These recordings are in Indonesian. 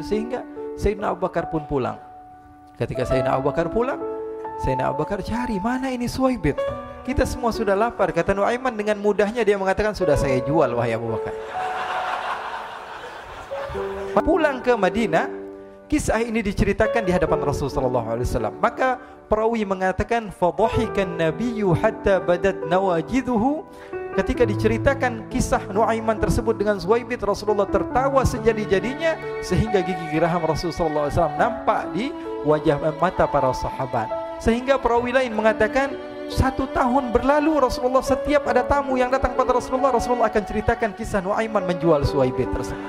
Sehingga Sayyidina Abu Bakar pun pulang. Ketika Sayyidina Abu Bakar pulang, Sayyidina Abu Bakar cari mana ini Suwaibit. Kita semua sudah lapar. Kata Nuaiman dengan mudahnya dia mengatakan sudah saya jual wahai Abu Bakar. Pulang ke Madinah, kisah ini diceritakan di hadapan Rasulullah SAW. Maka perawi mengatakan fadhahikan nabiyyu hatta badat nawajiduhu Ketika diceritakan kisah Nuaiman tersebut dengan Zuhaibit Rasulullah tertawa sejadi-jadinya sehingga gigi geraham Rasulullah SAW nampak di wajah mata para sahabat. Sehingga perawi lain mengatakan satu tahun berlalu Rasulullah setiap ada tamu yang datang pada Rasulullah Rasulullah akan ceritakan kisah Nuaiman menjual Zuhaibit tersebut.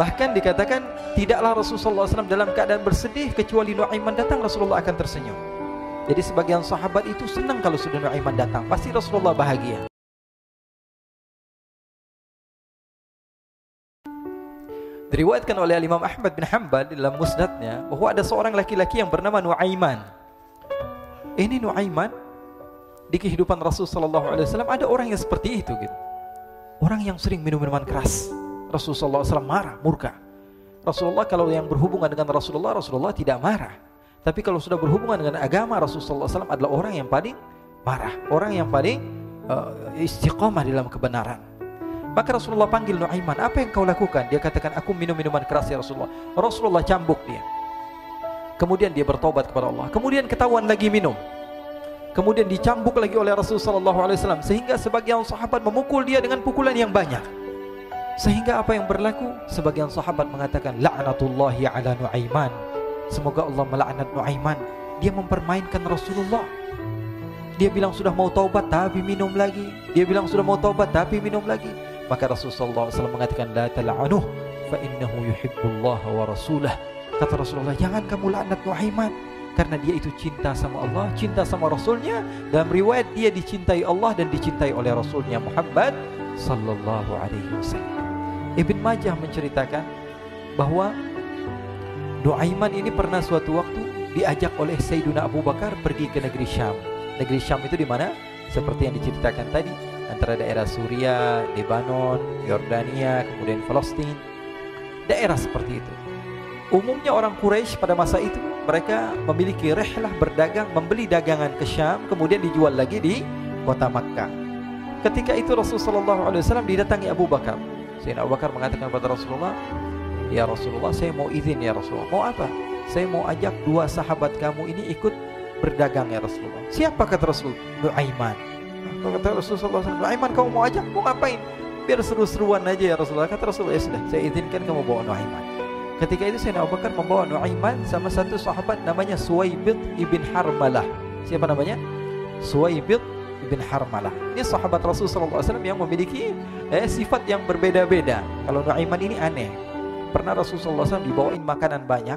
Bahkan dikatakan tidaklah Rasulullah SAW dalam keadaan bersedih kecuali Nuaiman datang Rasulullah akan tersenyum. Jadi sebagian sahabat itu senang kalau sudah Nuaiman datang. Pasti Rasulullah bahagia. Diriwayatkan oleh Imam Ahmad bin Hanbal dalam musnadnya bahwa ada seorang laki-laki yang bernama Nuaiman. Ini Nuaiman di kehidupan Rasul sallallahu alaihi wasallam ada orang yang seperti itu gitu. Orang yang sering minum minuman keras. Rasulullah SAW marah, murka. Rasulullah kalau yang berhubungan dengan Rasulullah, Rasulullah tidak marah. Tapi kalau sudah berhubungan dengan agama Rasulullah SAW adalah orang yang paling marah, orang yang paling uh, istiqomah dalam kebenaran. Maka Rasulullah panggil Nuaiman, apa yang kau lakukan? Dia katakan, aku minum minuman keras ya Rasulullah. Rasulullah cambuk dia. Kemudian dia bertobat kepada Allah. Kemudian ketahuan lagi minum. Kemudian dicambuk lagi oleh Rasulullah SAW sehingga sebagian sahabat memukul dia dengan pukulan yang banyak. Sehingga apa yang berlaku? Sebagian sahabat mengatakan, la'natullahi ala Nuaiman. Semoga Allah melaknat Nuaiman. Dia mempermainkan Rasulullah. Dia bilang sudah mau taubat tapi minum lagi. Dia bilang sudah mau taubat tapi minum lagi. Maka Rasulullah SAW mengatakan la tal'anuh fa innahu yuhibbullah wa rasulah. Kata Rasulullah, jangan kamu laknat Nuaiman karena dia itu cinta sama Allah, cinta sama Rasulnya. Dalam riwayat dia dicintai Allah dan dicintai oleh Rasulnya Muhammad sallallahu alaihi wasallam. Ibn Majah menceritakan bahwa Nuaiman ini pernah suatu waktu diajak oleh Sayyidina Abu Bakar pergi ke negeri Syam. Negeri Syam itu di mana? Seperti yang diceritakan tadi, antara daerah Suria, Lebanon, Yordania, kemudian Palestina. Daerah seperti itu. Umumnya orang Quraisy pada masa itu mereka memiliki rehlah berdagang, membeli dagangan ke Syam, kemudian dijual lagi di kota Makkah. Ketika itu Rasulullah SAW didatangi Abu Bakar. Sayyidina Abu Bakar mengatakan kepada Rasulullah, Ya Rasulullah saya mau izin ya Rasulullah Mau apa? Saya mau ajak dua sahabat kamu ini ikut berdagang ya Rasulullah Siapa kata Rasul? Nu'aiman Kata Rasulullah SAW Nu'aiman kamu mau ajak? Mau ngapain? Biar seru-seruan aja ya Rasulullah Kata Rasulullah ya sudah saya izinkan kamu bawa Nu'aiman Ketika itu saya Abu Bakar membawa Nu'aiman Sama satu sahabat namanya Suwaibid ibn Harmalah Siapa namanya? Suwaibid ibn Harmalah Ini sahabat Rasulullah SAW yang memiliki eh, sifat yang berbeda-beda Kalau Nu'aiman ini aneh Pernah Rasulullah SAW dibawain makanan banyak?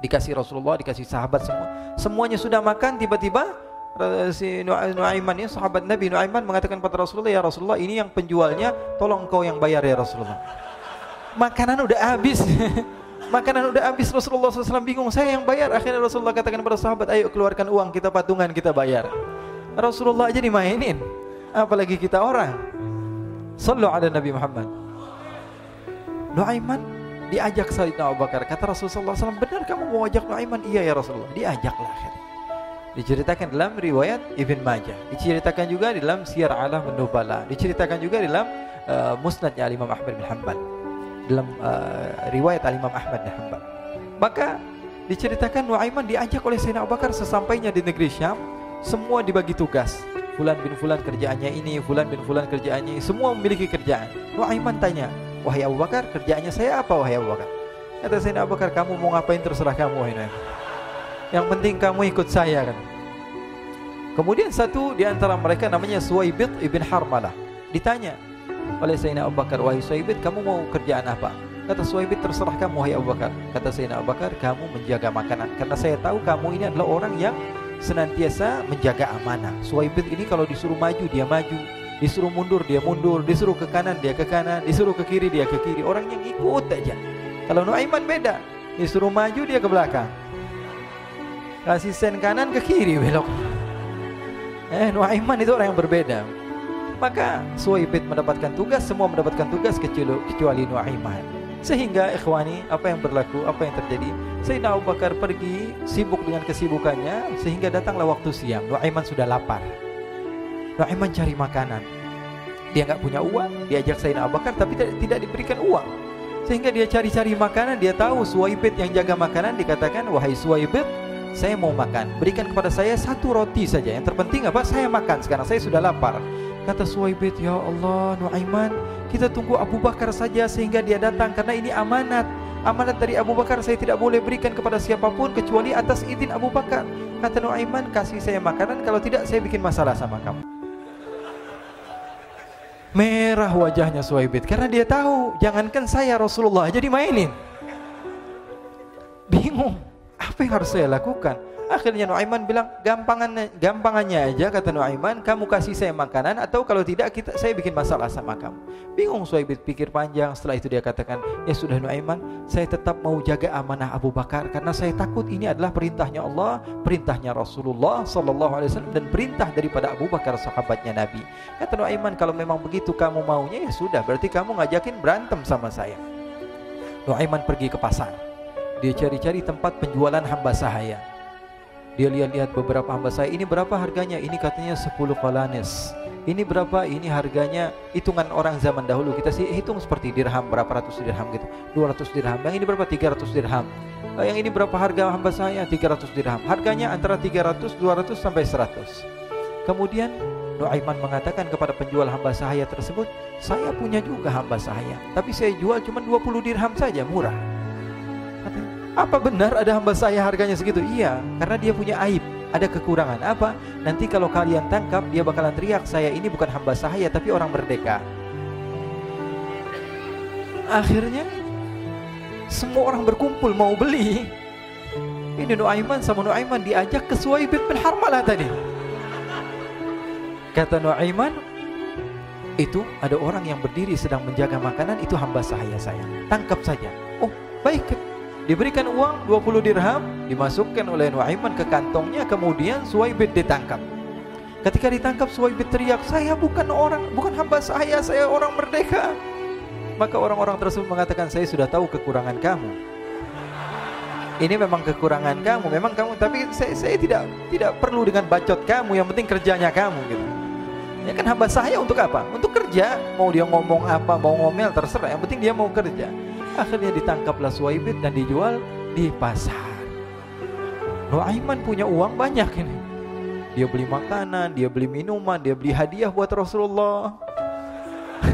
Dikasih Rasulullah, dikasih sahabat semua. Semuanya sudah makan, tiba-tiba si Nuaiman ini sahabat Nabi Nuaiman mengatakan kepada Rasulullah ya Rasulullah ini yang penjualnya tolong kau yang bayar ya Rasulullah. Makanan udah habis. Makanan udah habis Rasulullah SAW bingung saya yang bayar. Akhirnya Rasulullah katakan kepada sahabat ayo keluarkan uang kita patungan kita bayar. Rasulullah aja dimainin apalagi kita orang. Sallu ala Nabi Muhammad. Nuaiman diajak Sayyidina Abu Bakar. Kata Rasulullah SAW, benar kamu mau ajak Nuaiman? Iya ya Rasulullah. Diajaklah akhirnya. Diceritakan dalam riwayat Ibn Majah. Diceritakan juga dalam Siyar Alam Nubala. Diceritakan juga dalam uh, Musnadnya Imam Ahmad bin Hanbal. Dalam uh, riwayat Imam Ahmad bin Hanbal. Maka diceritakan Nuaiman diajak oleh Sayyidina Abu Bakar sesampainya di negeri Syam. Semua dibagi tugas. Fulan bin Fulan kerjaannya ini, Fulan bin Fulan kerjaannya ini. Semua memiliki kerjaan. Nuaiman tanya, Wahai Abu Bakar, kerjaannya saya apa wahai Abu Bakar? Kata Sayyidina Abu Bakar, kamu mau ngapain terserah kamu wahai Nabi. Yang penting kamu ikut saya kan. Kemudian satu di antara mereka namanya Suwaibit ibn Harmalah. Ditanya oleh Sayyidina Abu Bakar, wahai Suwaibit, kamu mau kerjaan apa? Kata Suwaibit, terserah kamu wahai Abu Bakar. Kata Sayyidina Abu Bakar, kamu menjaga makanan. Karena saya tahu kamu ini adalah orang yang senantiasa menjaga amanah. Suwaibit ini kalau disuruh maju, dia maju. Disuruh mundur dia mundur, disuruh ke kanan dia ke kanan, disuruh ke kiri dia ke kiri. Orang yang ikut aja. Kalau Nuaiman beda, disuruh maju dia ke belakang. Kasih sen kanan ke kiri belok. Eh Nuaiman itu orang yang berbeda. Maka Suwaibit mendapatkan tugas, semua mendapatkan tugas kecuali, kecuali Nuaiman. Sehingga ikhwani, apa yang berlaku, apa yang terjadi? Sayyidina Abu Bakar pergi sibuk dengan kesibukannya sehingga datanglah waktu siang. Nuaiman sudah lapar. Nuaiman cari makanan. Dia nggak punya uang, diajak Sayyidina Abu Bakar tapi tidak, tidak diberikan uang. Sehingga dia cari-cari makanan, dia tahu Suwaibit yang jaga makanan dikatakan, "Wahai Suwaibit, saya mau makan. Berikan kepada saya satu roti saja. Yang terpenting apa? Saya makan sekarang. Saya sudah lapar." Kata Suwaibit, "Ya Allah, Nuaiman, kita tunggu Abu Bakar saja sehingga dia datang karena ini amanat. Amanat dari Abu Bakar saya tidak boleh berikan kepada siapa pun kecuali atas izin Abu Bakar. Kata Nuaiman, kasih saya makanan kalau tidak saya bikin masalah sama kamu. Merah wajahnya Suhaibit karena dia tahu jangankan saya Rasulullah jadi mainin. Bingung, apa yang harus saya lakukan? Akhirnya Nuaiman bilang, gampangannya, gampangannya aja kata Nuaiman, kamu kasih saya makanan atau kalau tidak kita saya bikin masalah sama kamu. Bingung Suhaibit pikir panjang. Setelah itu dia katakan, ya sudah Nuaiman, saya tetap mau jaga amanah Abu Bakar karena saya takut ini adalah perintahnya Allah, perintahnya Rasulullah Sallallahu Alaihi Wasallam dan perintah daripada Abu Bakar sahabatnya Nabi. Kata Nuaiman, kalau memang begitu kamu maunya ya sudah, berarti kamu ngajakin berantem sama saya. Nuaiman pergi ke pasar. Dia cari-cari tempat penjualan hamba sahaya. Dia lihat-lihat beberapa hamba saya, ini berapa harganya? Ini katanya 10 kolanes. Ini berapa? Ini harganya hitungan orang zaman dahulu. Kita sih hitung seperti dirham, berapa ratus dirham gitu. 200 dirham. Yang ini berapa? 300 dirham. Eh, yang ini berapa harga hamba saya? 300 dirham. Harganya antara 300, 200 sampai 100. Kemudian Nuaiman mengatakan kepada penjual hamba sahaya tersebut, saya punya juga hamba sahaya, tapi saya jual cuma 20 dirham saja, murah. Apa benar ada hamba saya harganya segitu? Iya, karena dia punya aib, ada kekurangan. Apa? Nanti kalau kalian tangkap, dia bakalan teriak, saya ini bukan hamba sahaya, tapi orang merdeka. Akhirnya, semua orang berkumpul mau beli. Ini Nuaiman sama Nuaiman diajak ke Suwaibit bin Harmalah tadi. Kata Nuaiman, itu ada orang yang berdiri sedang menjaga makanan, itu hamba sahaya saya. Tangkap saja. Oh, baik Diberikan uang 20 dirham, dimasukkan oleh Nuaiman ke kantongnya, kemudian Suwaibid ditangkap. Ketika ditangkap Suwaibid teriak, "Saya bukan orang, bukan hamba saya, saya orang merdeka." Maka orang-orang tersebut mengatakan, "Saya sudah tahu kekurangan kamu. Ini memang kekurangan kamu, memang kamu, tapi saya, saya tidak tidak perlu dengan bacot kamu, yang penting kerjanya kamu gitu." Ya kan hamba saya untuk apa? Untuk kerja. Mau dia ngomong apa, mau ngomel terserah, yang penting dia mau kerja. Akhirnya ditangkaplah Suwaibid dan dijual di pasar. Nuaiman punya uang banyak ini. Dia beli makanan, dia beli minuman, dia beli hadiah buat Rasulullah.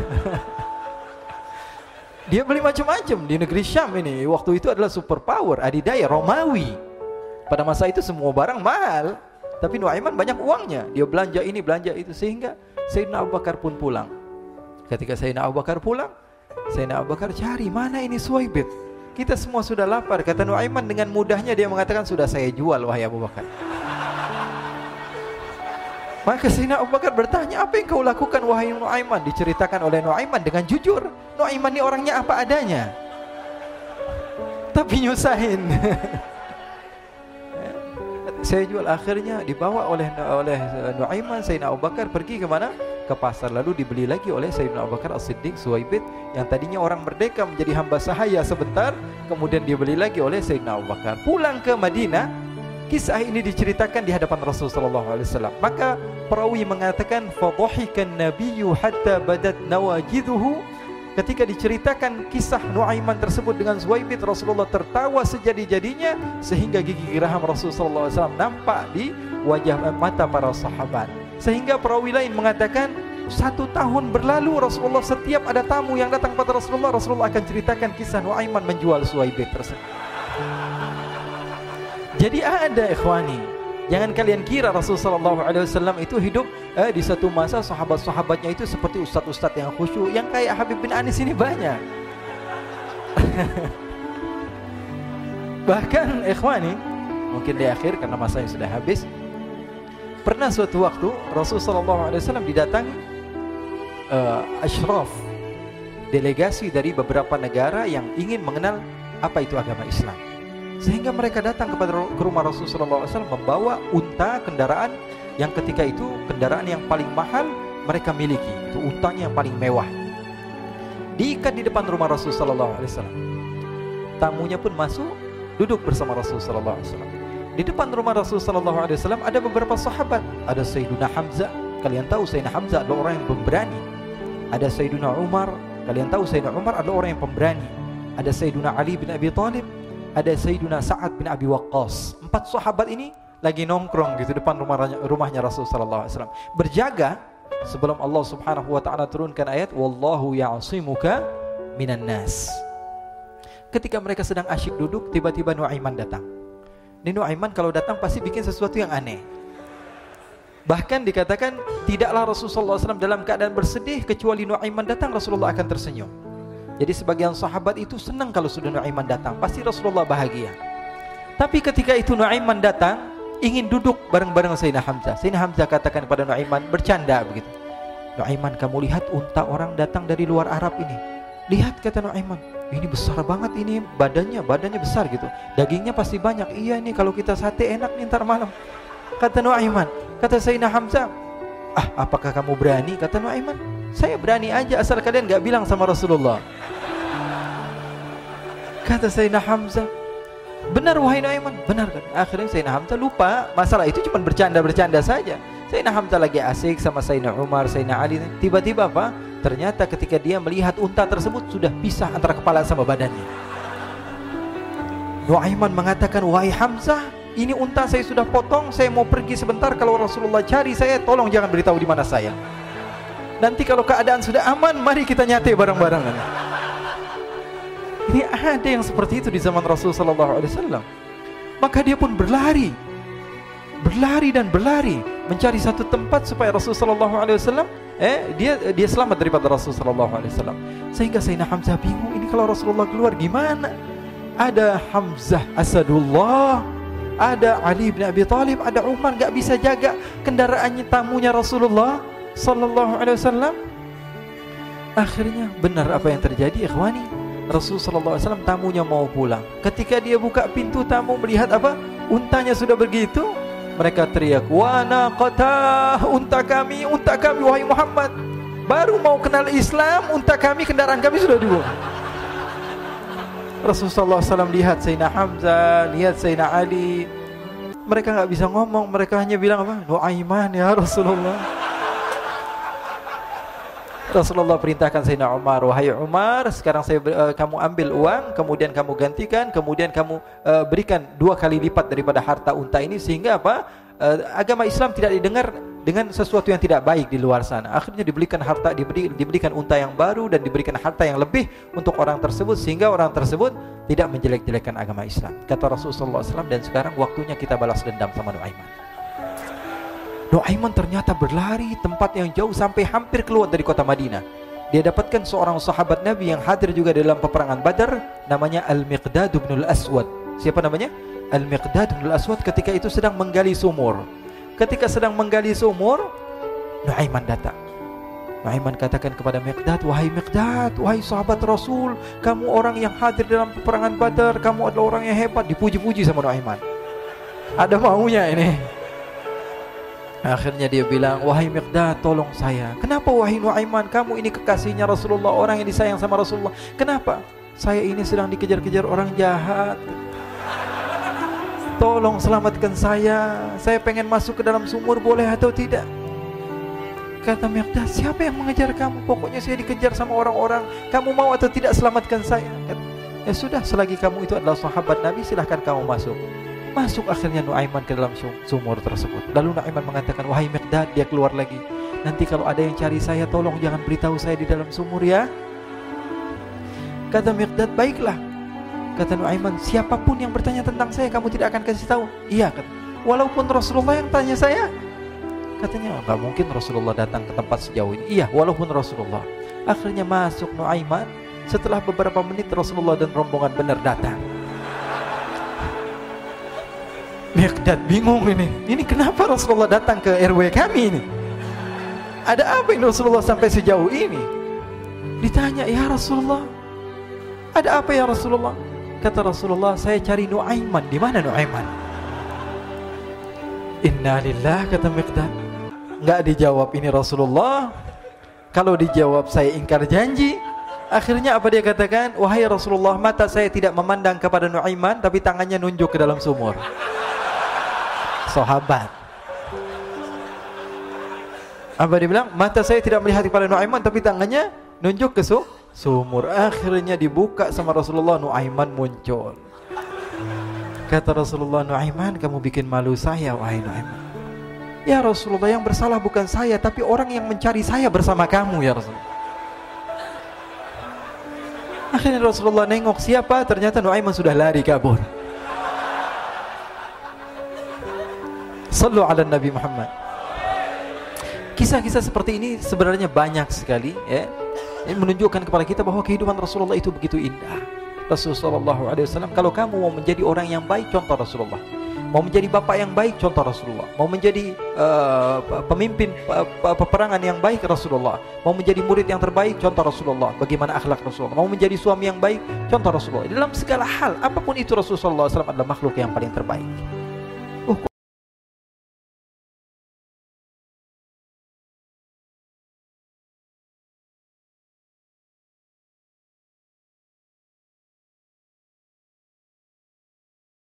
dia beli macam-macam di negeri Syam ini. Waktu itu adalah superpower, adidaya Romawi. Pada masa itu semua barang mahal. Tapi Nuaiman banyak uangnya. Dia belanja ini, belanja itu sehingga Sayyidina Abu Bakar pun pulang. Ketika Sayyidina Abu Bakar pulang, Sayyidina Abu Bakar cari mana ini Suwaibit kita semua sudah lapar kata Nuaiman dengan mudahnya dia mengatakan sudah saya jual wahai Abu Bakar. Maka Sayyidina Abu Bakar bertanya apa yang kau lakukan wahai Nuaiman? Diceritakan oleh Nuaiman dengan jujur Nuaiman ini orangnya apa adanya. Tapi nyusahin saya jual akhirnya dibawa oleh oleh Nuaiman Sayyidina Abu Bakar pergi ke mana? Ke pasar. Lalu dibeli lagi oleh Sayyidina Abu Bakar As-Siddiq Suwaibid yang tadinya orang merdeka menjadi hamba sahaya sebentar kemudian dibeli lagi oleh Sayyidina Abu Bakar. Pulang ke Madinah kisah ini diceritakan di hadapan Rasul sallallahu alaihi wasallam. Maka perawi mengatakan fadhahikan nabiyyu hatta badat nawajiduhu ketika diceritakan kisah Nuaiman tersebut dengan Suwaibid Rasulullah tertawa sejadi-jadinya sehingga gigi geraham Rasul sallallahu alaihi wasallam nampak di wajah mata para sahabat sehingga perawi lain mengatakan satu tahun berlalu Rasulullah setiap ada tamu yang datang pada Rasulullah Rasulullah akan ceritakan kisah Nuaiman menjual Suwaibid tersebut. Jadi ada ikhwani, jangan kalian kira Rasulullah SAW itu hidup eh, di satu masa sahabat-sahabatnya itu seperti ustadz-ustadz yang khusyuk, yang kayak Habib bin Anis ini banyak. Bahkan ikhwani, mungkin di akhir karena masanya sudah habis, Pernah suatu waktu Rasulullah SAW didatangi uh, ashraf delegasi dari beberapa negara yang ingin mengenal apa itu agama Islam. Sehingga mereka datang kepada ke rumah Rasulullah SAW membawa unta kendaraan yang ketika itu kendaraan yang paling mahal mereka miliki. Itu untanya yang paling mewah. diikat di depan rumah Rasul sallallahu alaihi wasallam. Tamunya pun masuk, duduk bersama Rasul sallallahu alaihi wasallam. Di depan rumah Rasul sallallahu alaihi wasallam ada beberapa sahabat. Ada Sayyidina Hamzah. Kalian tahu Sayyidina Hamzah adalah orang yang pemberani. Ada Sayyidina Umar. Kalian tahu Sayyidina Umar adalah orang yang pemberani. Ada Sayyidina Ali bin Abi Thalib. Ada Sayyidina Sa'ad bin Abi Waqqas. Empat sahabat ini lagi nongkrong gitu depan rumahnya, rumahnya Rasul sallallahu alaihi wasallam. Berjaga sebelum Allah Subhanahu wa taala turunkan ayat wallahu ya'simuka minan nas. Ketika mereka sedang asyik duduk, tiba-tiba Nuaiman datang. Nino Aiman kalau datang pasti bikin sesuatu yang aneh. Bahkan dikatakan tidaklah Rasulullah SAW dalam keadaan bersedih kecuali Nuaiman datang Rasulullah akan tersenyum. Jadi sebagian sahabat itu senang kalau sudah Nuaiman datang, pasti Rasulullah bahagia. Tapi ketika itu Nuaiman datang, ingin duduk bareng-bareng Sayyidina Hamzah. Sayyidina Hamzah katakan kepada Nuaiman bercanda begitu. Nuaiman kamu lihat unta orang datang dari luar Arab ini. Lihat kata Nuaiman, ini besar banget ini badannya, badannya besar gitu. Dagingnya pasti banyak. Iya nih kalau kita sate enak nih ntar malam. Kata Nuaiman, kata Sayyidina Hamzah, ah apakah kamu berani? Kata Nuaiman, saya berani aja asal kalian gak bilang sama Rasulullah. Kata Sayyidina Hamzah, benar wahai Nuaiman, benar kan? Akhirnya Sayyidina Hamzah lupa masalah itu cuma bercanda-bercanda saja. Sayyidina Hamzah lagi asik sama Sayyidina Umar, Sayyidina Ali. Tiba-tiba apa? Ternyata ketika dia melihat unta tersebut sudah pisah antara kepala sama badannya. Nuaiman mengatakan, "Wahai Hamzah, ini unta saya sudah potong, saya mau pergi sebentar kalau Rasulullah cari saya, tolong jangan beritahu di mana saya. Nanti kalau keadaan sudah aman, mari kita nyate bareng-bareng." Ini ada yang seperti itu di zaman Rasulullah sallallahu alaihi wasallam. Maka dia pun berlari. Berlari dan berlari mencari satu tempat supaya Rasulullah sallallahu alaihi wasallam eh dia dia selamat daripada Rasul sallallahu alaihi wasallam. Sehingga Sayyidina Hamzah bingung ini kalau Rasulullah keluar gimana? Ada Hamzah Asadullah, ada Ali bin Abi Thalib, ada Umar nggak bisa jaga kendaraannya tamunya Rasulullah sallallahu alaihi wasallam. Akhirnya benar apa yang terjadi ikhwani. Rasul sallallahu alaihi wasallam tamunya mau pulang. Ketika dia buka pintu tamu melihat apa? Untanya sudah begitu, mereka teriak, "Wana kata unta kami, unta kami wahai Muhammad." Baru mau kenal Islam, unta kami, kendaraan kami sudah dibuang. Rasulullah SAW lihat Sayyidina Hamzah, lihat Sayyidina Ali. Mereka nggak bisa ngomong, mereka hanya bilang apa? Nuaiman ya Rasulullah. Rasulullah perintahkan Sayyidina Umar, wahai Umar, sekarang saya uh, kamu ambil uang, kemudian kamu gantikan, kemudian kamu uh, berikan dua kali lipat daripada harta unta ini sehingga apa? Uh, agama Islam tidak didengar dengan sesuatu yang tidak baik di luar sana. Akhirnya diberikan harta, diberi, diberikan unta yang baru dan diberikan harta yang lebih untuk orang tersebut sehingga orang tersebut tidak menjelek-jelekan agama Islam. Kata Rasulullah SAW dan sekarang waktunya kita balas dendam sama Nuaiman. Nuaiman ternyata berlari tempat yang jauh sampai hampir keluar dari kota Madinah. Dia dapatkan seorang sahabat Nabi yang hadir juga dalam peperangan Badar namanya Al-Miqdad bin Al-Aswad. Siapa namanya? Al-Miqdad bin Al-Aswad ketika itu sedang menggali sumur. Ketika sedang menggali sumur, Nuaiman datang. Nuaiman katakan kepada Miqdad, "Wahai Miqdad, wahai sahabat Rasul, kamu orang yang hadir dalam peperangan Badar, kamu adalah orang yang hebat." Dipuji-puji sama Nuaiman. Ada maunya ini. Akhirnya dia bilang, wahai Miqdad tolong saya. Kenapa wahai Nuaiman, kamu ini kekasihnya Rasulullah, orang yang disayang sama Rasulullah. Kenapa? Saya ini sedang dikejar-kejar orang jahat. Tolong selamatkan saya. Saya pengen masuk ke dalam sumur, boleh atau tidak? Kata Miqdad, siapa yang mengejar kamu? Pokoknya saya dikejar sama orang-orang. Kamu mau atau tidak selamatkan saya? Ya sudah, selagi kamu itu adalah sahabat Nabi, silahkan kamu masuk. Masuk akhirnya Nuaiman ke dalam sumur tersebut. Lalu Nuaiman mengatakan, "Wahai Miqdad," dia keluar lagi. "Nanti kalau ada yang cari saya, tolong jangan beritahu saya di dalam sumur ya." Kata Miqdad, "Baiklah." Kata Nuaiman, "Siapa pun yang bertanya tentang saya, kamu tidak akan kasih tahu." Iya, kata. Walaupun Rasulullah yang tanya saya, katanya nggak mungkin Rasulullah datang ke tempat sejauh ini. Iya, walaupun Rasulullah. Akhirnya masuk Nuaiman. Setelah beberapa menit Rasulullah dan rombongan benar datang. Miqdad bingung ini. Ini kenapa Rasulullah datang ke RW kami ini? Ada apa ini Rasulullah sampai sejauh ini? Ditanya, ya Rasulullah, ada apa ya Rasulullah? Kata Rasulullah, saya cari Nuaiman. Di mana Nuaiman? Innalillah kata Miqdad. Enggak dijawab ini Rasulullah. Kalau dijawab saya ingkar janji. Akhirnya apa dia katakan? Wahai Rasulullah, mata saya tidak memandang kepada Nuaiman, tapi tangannya nunjuk ke dalam sumur. Sahabat. Apa dia bilang? Mata saya tidak melihat kepada Nuaiman, tapi tangannya nunjuk ke sumur. Akhirnya dibuka sama Rasulullah, Nuaiman muncul. Kata Rasulullah, Nuaiman, kamu bikin malu saya, wahai Nuaiman. Ya Rasulullah, yang bersalah bukan saya, tapi orang yang mencari saya bersama kamu, ya Rasulullah. Akhirnya Rasulullah nengok siapa? Ternyata Nuaiman sudah lari kabur. Sallu ala Nabi Muhammad. Kisah-kisah seperti ini sebenarnya banyak sekali ya. Ini menunjukkan kepada kita bahwa kehidupan Rasulullah itu begitu indah. Rasulullah SAW kalau kamu mau menjadi orang yang baik contoh Rasulullah. Mau menjadi bapak yang baik contoh Rasulullah. Mau menjadi uh, pemimpin uh, peperangan yang baik Rasulullah. Mau menjadi murid yang terbaik contoh Rasulullah. Bagaimana akhlak Rasulullah? Mau menjadi suami yang baik contoh Rasulullah. Dalam segala hal apa pun itu Rasulullah SAW adalah makhluk yang paling terbaik